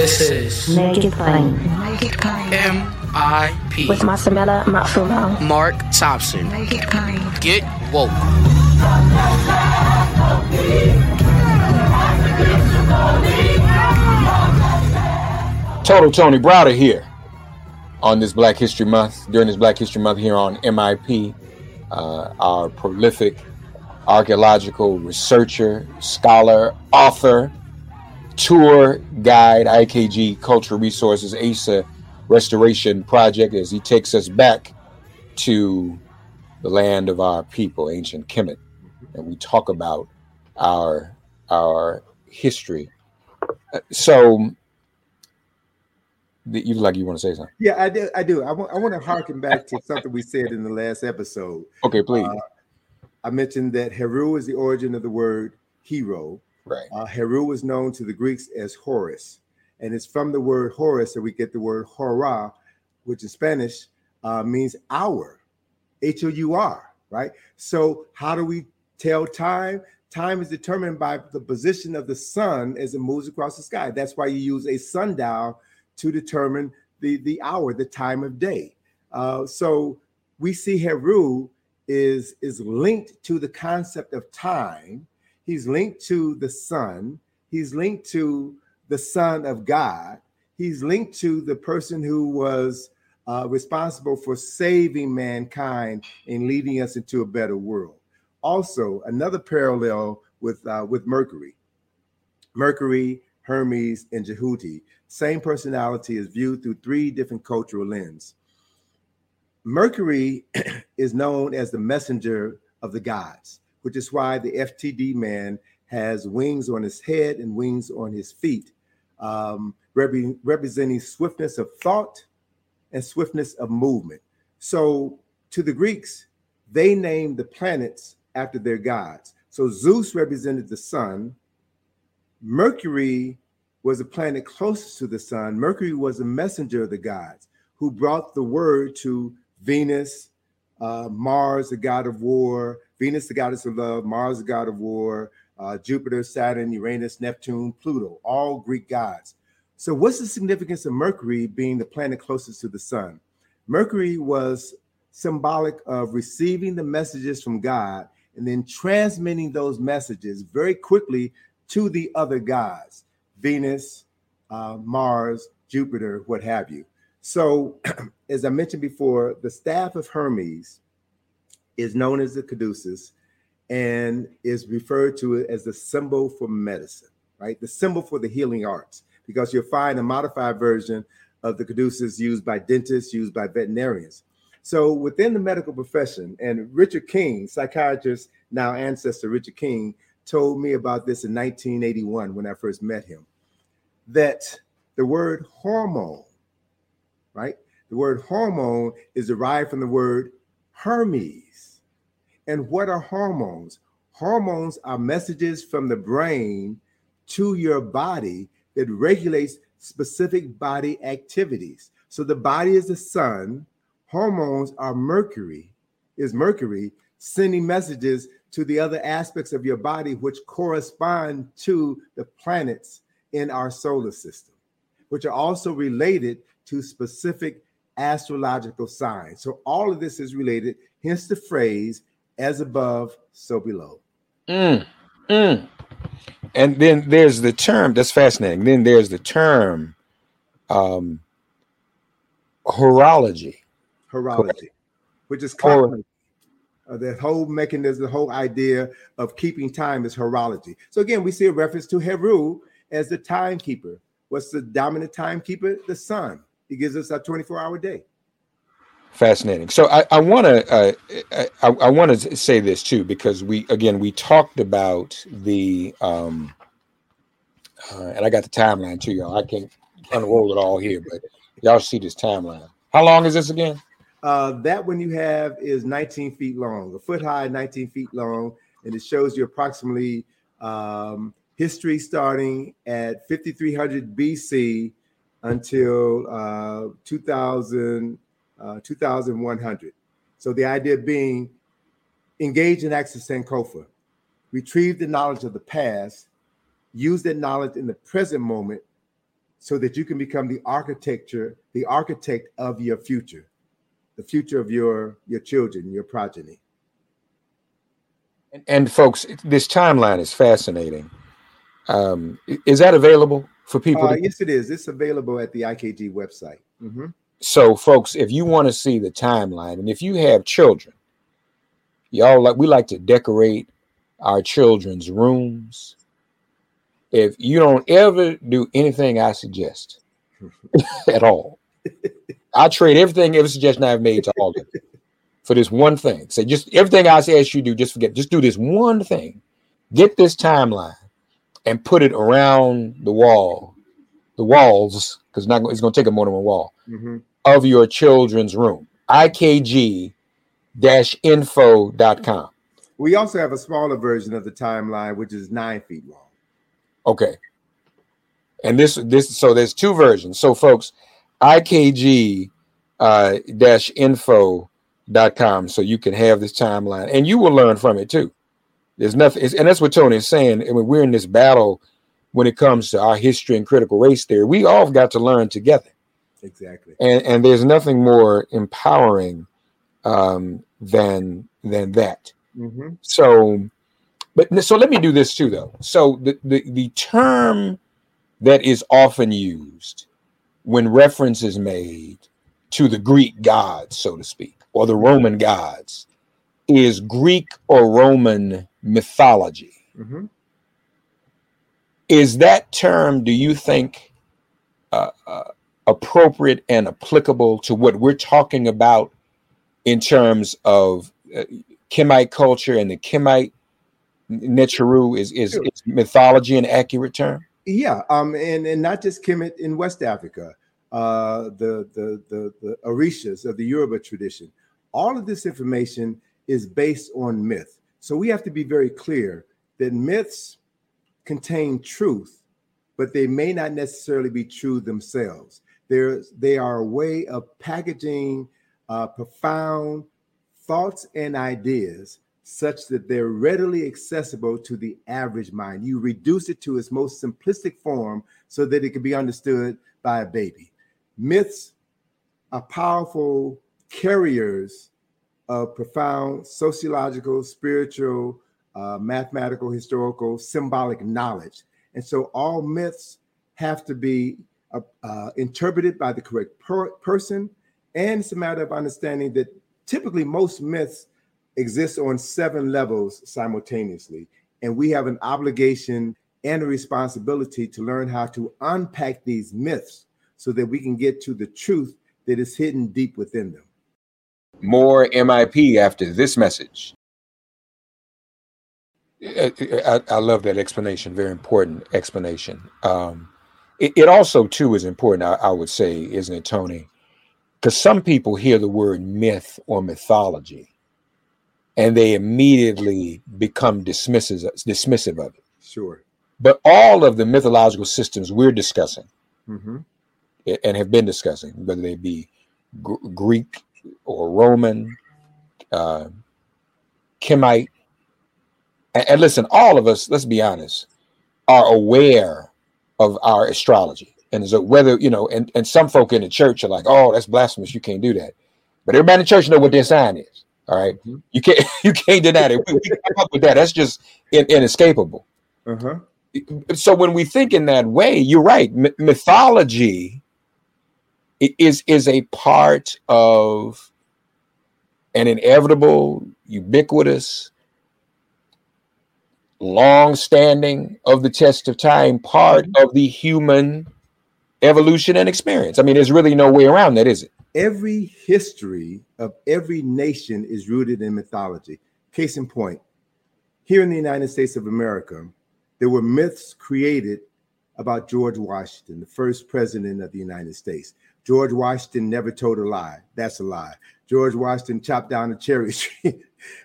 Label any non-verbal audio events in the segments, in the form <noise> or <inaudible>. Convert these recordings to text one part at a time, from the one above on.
This is Make it plain. Make it plain. M.I.P. With Masamela Matfumo. Mark Thompson. Make it plain. Get woke. Total Tony Browder here on this Black History Month, during this Black History Month here on MIP, uh, our prolific archaeological researcher, scholar, author, tour guide, IKG Cultural Resources, ASA Restoration Project, as he takes us back to the land of our people, ancient Kemet, and we talk about our our history. Uh, So, you like you want to say something. Yeah, I do. I do. I want. I want to harken back to something we said in the last episode. Okay, please. Uh, I mentioned that Heru is the origin of the word hero. Right. Uh, Heru is known to the Greeks as Horus, and it's from the word Horus that we get the word hora, which in Spanish uh, means hour, H O U R. Right. So, how do we tell time? Time is determined by the position of the sun as it moves across the sky. That's why you use a sundial to determine the the hour, the time of day. Uh, so we see Heru is is linked to the concept of time. He's linked to the sun. He's linked to the Son of God. He's linked to the person who was uh, responsible for saving mankind and leading us into a better world. Also, another parallel with uh, with Mercury. Mercury, Hermes, and Jehuti. Same personality is viewed through three different cultural lenses. Mercury <clears throat> is known as the messenger of the gods, which is why the FTD man has wings on his head and wings on his feet, um, repre- representing swiftness of thought and swiftness of movement. So, to the Greeks, they named the planets after their gods. So, Zeus represented the sun, Mercury was a planet closest to the sun. Mercury was a messenger of the gods who brought the word to Venus, uh, Mars, the god of war, Venus, the goddess of love, Mars, the god of war, uh, Jupiter, Saturn, Uranus, Neptune, Pluto, all Greek gods. So, what's the significance of Mercury being the planet closest to the sun? Mercury was symbolic of receiving the messages from God and then transmitting those messages very quickly to the other gods Venus, uh, Mars, Jupiter, what have you. So, <clears throat> as I mentioned before, the staff of Hermes is known as the caduceus and is referred to as the symbol for medicine, right? The symbol for the healing arts, because you'll find a modified version of the caduceus used by dentists, used by veterinarians. So, within the medical profession, and Richard King, psychiatrist, now ancestor Richard King, told me about this in 1981 when I first met him that the word hormone, right? The word hormone is derived from the word Hermes. And what are hormones? Hormones are messages from the brain to your body that regulates specific body activities. So the body is the sun, hormones are Mercury, is Mercury sending messages to the other aspects of your body, which correspond to the planets in our solar system, which are also related to specific astrological signs. So all of this is related, hence the phrase as above, so below. Mm, mm. And then there's the term that's fascinating. Then there's the term um, horology. Horology, which is common. Uh, the whole mechanism, the whole idea of keeping time is horology. So again, we see a reference to Heru as the timekeeper. What's the dominant timekeeper? The sun. He gives us a 24-hour day. Fascinating. So I, I want to uh, I, I want to say this too because we again we talked about the um, uh, and I got the timeline too, y'all. I can't unroll it all here, but y'all see this timeline. How long is this again? Uh, that one you have is 19 feet long, a foot high, 19 feet long, and it shows you approximately um, history starting at 5300 BC until uh, 2000, uh, 2100. So the idea being engage in acts of Sankofa, retrieve the knowledge of the past, use that knowledge in the present moment so that you can become the architecture, the architect of your future, the future of your your children, your progeny. And, and folks, this timeline is fascinating. Um, is that available for people? Uh, to- yes, it is. It's available at the IKG website. Mhm. so, folks, if you want to see the timeline, and if you have children, y'all like we like to decorate our children's rooms. If you don't ever do anything I suggest <laughs> at all, I'll trade everything, every suggestion I've made to all of you for this one thing. Say just everything I ask you to do, just forget, just do this one thing. Get this timeline and put it around the wall, the walls, because not it's going to take a more than one wall Mhm. of your children's room. IKG-info.com. We also have a smaller version of the timeline, which is nine feet long. Okay. And this this so there's two versions. So folks, IKG uh, dash info.com so you can have this timeline and you will learn from it too. There's nothing and that's what Tony is saying. And when we're in this battle when it comes to our history and critical race theory, we all got to learn together. Exactly. and and there's nothing more empowering um, than than that. Mhm. So, but so let me do this too, though. So the the, the term that is often used when reference is made to the Greek gods, so to speak, or the Roman gods, is Greek or Roman mythology. Mhm. Is that term? Do you think? Uh, uh, appropriate and applicable to what we're talking about in terms of uh, Kimite culture and the Kimite Neteru is, is, is mythology an accurate term? Yeah, um, and and not just Kemet in West Africa, uh, the the the the Orishas of the Yoruba tradition. All of this information is based on myth. So we have to be very clear that myths contain truth, but they may not necessarily be true themselves. They're, they are a way of packaging uh, profound thoughts and ideas such that they're readily accessible to the average mind. You reduce it to its most simplistic form so that it can be understood by a baby. Myths are powerful carriers of profound sociological, spiritual, uh, mathematical, historical, symbolic knowledge. And so all myths have to be uh, uh, interpreted by the correct per- person. And it's a matter of understanding that typically most myths exist on seven levels simultaneously. And we have an obligation and a responsibility to learn how to unpack these myths so that we can get to the truth that is hidden deep within them. More MIP after this message. I, I, I love that explanation. Very important explanation. Um, it, it also, too, is important, I, I would say, isn't it, Tony? Because some people hear the word myth or mythology and they immediately become dismissive, dismissive of it. Sure. But all of the mythological systems we're discussing hmm and have been discussing, whether they be Gr- Greek or Roman, uh, Kimite, and, and listen, all of us, let's be honest, are aware of our astrology. And so whether, you know, and, and some folk in the church are like, oh, that's blasphemous. You can't do that. But everybody in the church know what their sign is. All right? Mhm. You can't <laughs> you can't deny it. We, we come up with that. That's just in, inescapable. Uh-huh. So when we think in that way, you're right. My- mythology is is a part of an inevitable, ubiquitous, long-standing of the test of time part mm-hmm. of the human evolution and experience. I mean, there's really no way around that, is it? every history of every nation is rooted in mythology. Case in point, here in the United States of America, there were myths created about George Washington, the first president of the United States. George Washington never told a lie. That's a lie. George Washington chopped down a cherry <laughs> tree.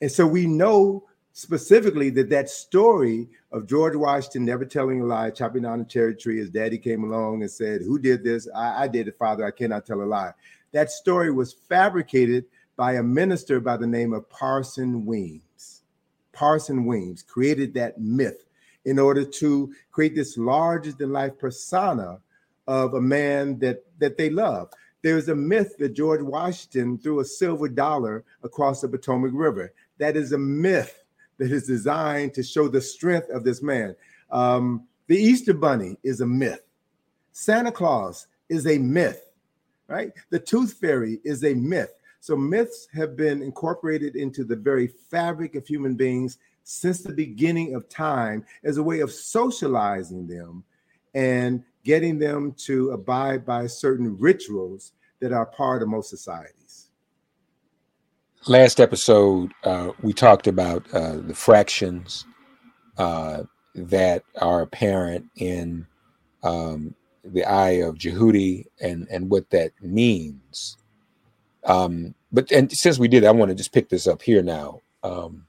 and so we know specifically that that story of George Washington never telling a lie, chopping down a cherry tree, his daddy came along and said, Who did this? I, I did it, Father. I cannot tell a lie. That story was fabricated by a minister by the name of Parson Weems. Parson Weems created that myth in order to create this larger than life persona of a man that that they love. There's a myth that George Washington threw a silver dollar across the Potomac River. That is a myth that is designed to show the strength of this man. Um, the Easter Bunny is a myth. Santa Claus is a myth, right? The Tooth Fairy is a myth. So myths have been incorporated into the very fabric of human beings since the beginning of time as a way of socializing them and getting them to abide by certain rituals that are part of most societies. Last episode, uh, we talked about uh, the fractions uh, that are apparent in um, the eye of Jehuti and, and what that means. Um, but and since we did, I want to just pick this up here now. Um,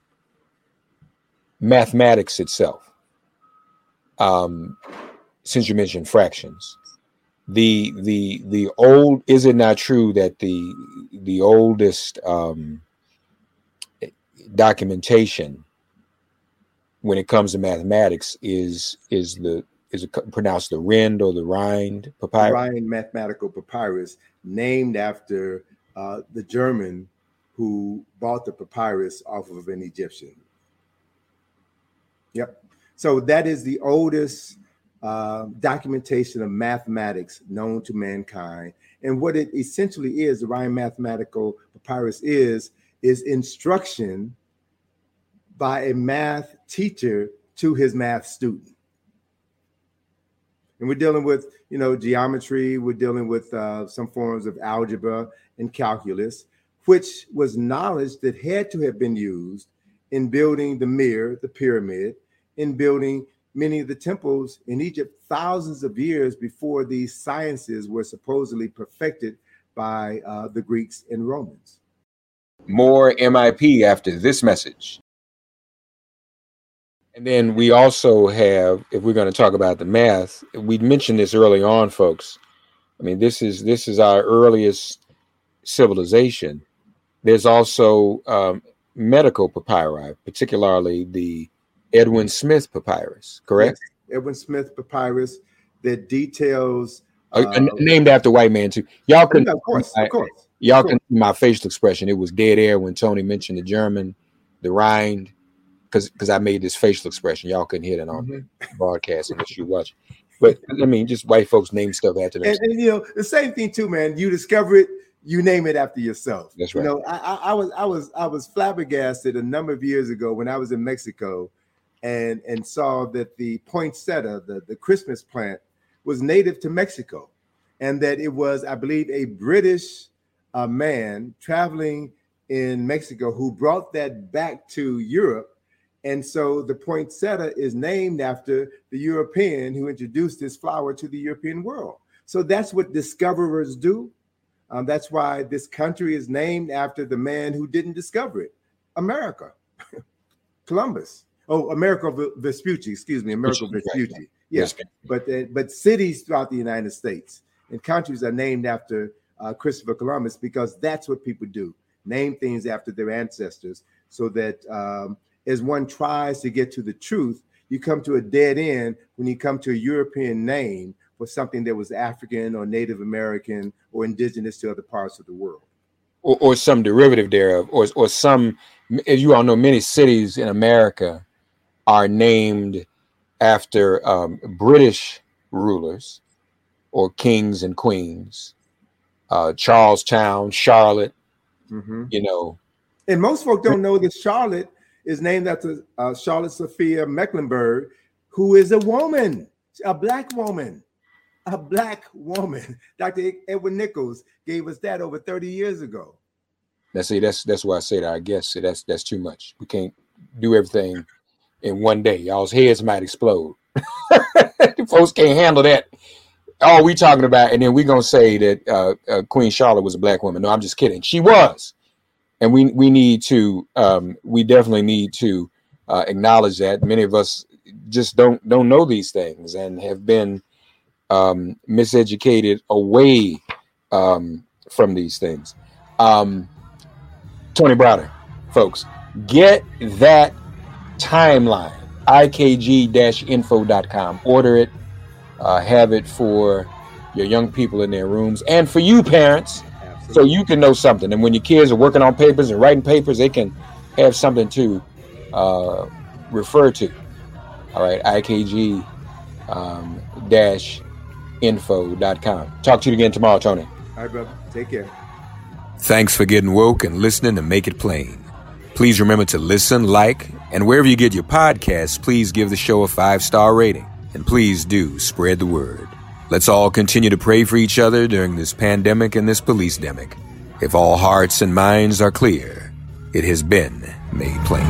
mathematics itself. Um, since you mentioned fractions, the the the old is it not true that the the oldest um, documentation when it comes to mathematics is is the is it pronounced the Rhind or the Rhind papyrus? Rhind mathematical papyrus, named after uh, the German who bought the papyrus off of an Egyptian. Yep. So that is the oldest uh, documentation of mathematics known to mankind. And what it essentially is, the Rhind Mathematical Papyrus is, is instruction by a math teacher to his math student. And we're dealing with, you know, geometry, we're dealing with uh, some forms of algebra and calculus, which was knowledge that had to have been used in building the mirror, the pyramid, in building many of the temples in Egypt thousands of years before these sciences were supposedly perfected by uh, the Greeks and Romans. More MIP after this message. And then we also have, if we're going to talk about the math, we mentioned this early on, folks. I mean, this is this is our earliest civilization. There's also um, medical papyri, particularly the Edwin Smith papyrus, correct? Yes, Edwin Smith papyrus that details uh, uh, named after white man too. Y'all can, of course, of course. Y'all of course. can see my facial expression. It was dead air when Tony mentioned the German, the Rhind, because because I made this facial expression. Y'all couldn't hear it on mm-hmm. broadcast unless you watch. But I mean, just white folks name stuff after them. And, and, you know, the same thing too, man. You discover it, you name it after yourself. That's right. You know, I, I, I was I was I was flabbergasted a number of years ago when I was in Mexico and and saw that the poinsettia, the, the Christmas plant, was native to Mexico, and that it was, I believe, a British uh, man traveling in Mexico who brought that back to Europe. And so the poinsettia is named after the European who introduced this flower to the European world. So that's what discoverers do. Um, that's why this country is named after the man who didn't discover it, America, <laughs> Columbus. Oh, Amerigo Vespucci, excuse me, Amerigo Vespucci. Yes, but uh, but cities throughout the United States and countries are named after uh, Christopher Columbus because that's what people do: name things after their ancestors, so that um, as one tries to get to the truth, you come to a dead end when you come to a European name for something that was African or Native American or indigenous to other parts of the world. Or, or some derivative thereof, or, or some, as you all know, many cities in America are named after um, British rulers or kings and queens. Uh, Charlestown, Charlotte, mm-hmm. you know. And most folk don't know that Charlotte is named after uh, Charlotte Sophia Mecklenburg, who is a woman, a black woman. a black woman. <laughs> Dr. Edward Nichols gave us that over 30 years ago. That's see, that's that's why I say that. I guess that's that's too much. We can't do everything in one day. Y'all's heads might explode. <laughs> Folks can't handle that. All we talking about, and then we gonna say that uh, uh, Queen Charlotte was a black woman. No, I'm just kidding. She was, and we we need to um, we definitely need to uh, acknowledge that. Many of us just don't don't know these things and have been um, miseducated away um, from these things. Um, Tony Browder, folks, get that timeline ikg-info.com. Order it, uh, have it for your young people in their rooms and for you parents Absolutely. so you can know something. And when your kids are working on papers and writing papers, they can have something to uh, refer to. All right, IKG um, dash info.com. Talk to you again tomorrow, Tony. All right, brother. Take care. Thanks for getting woke and listening to Make It Plain. Please remember to listen, like, and wherever you get your podcasts, please give the show a five star rating. And please do spread the word. Let's all continue to pray for each other during this pandemic and this police demic. If all hearts and minds are clear, it has been made plain.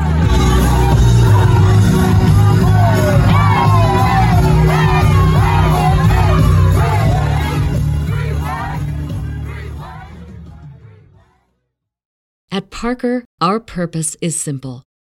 At Parker, our purpose is simple.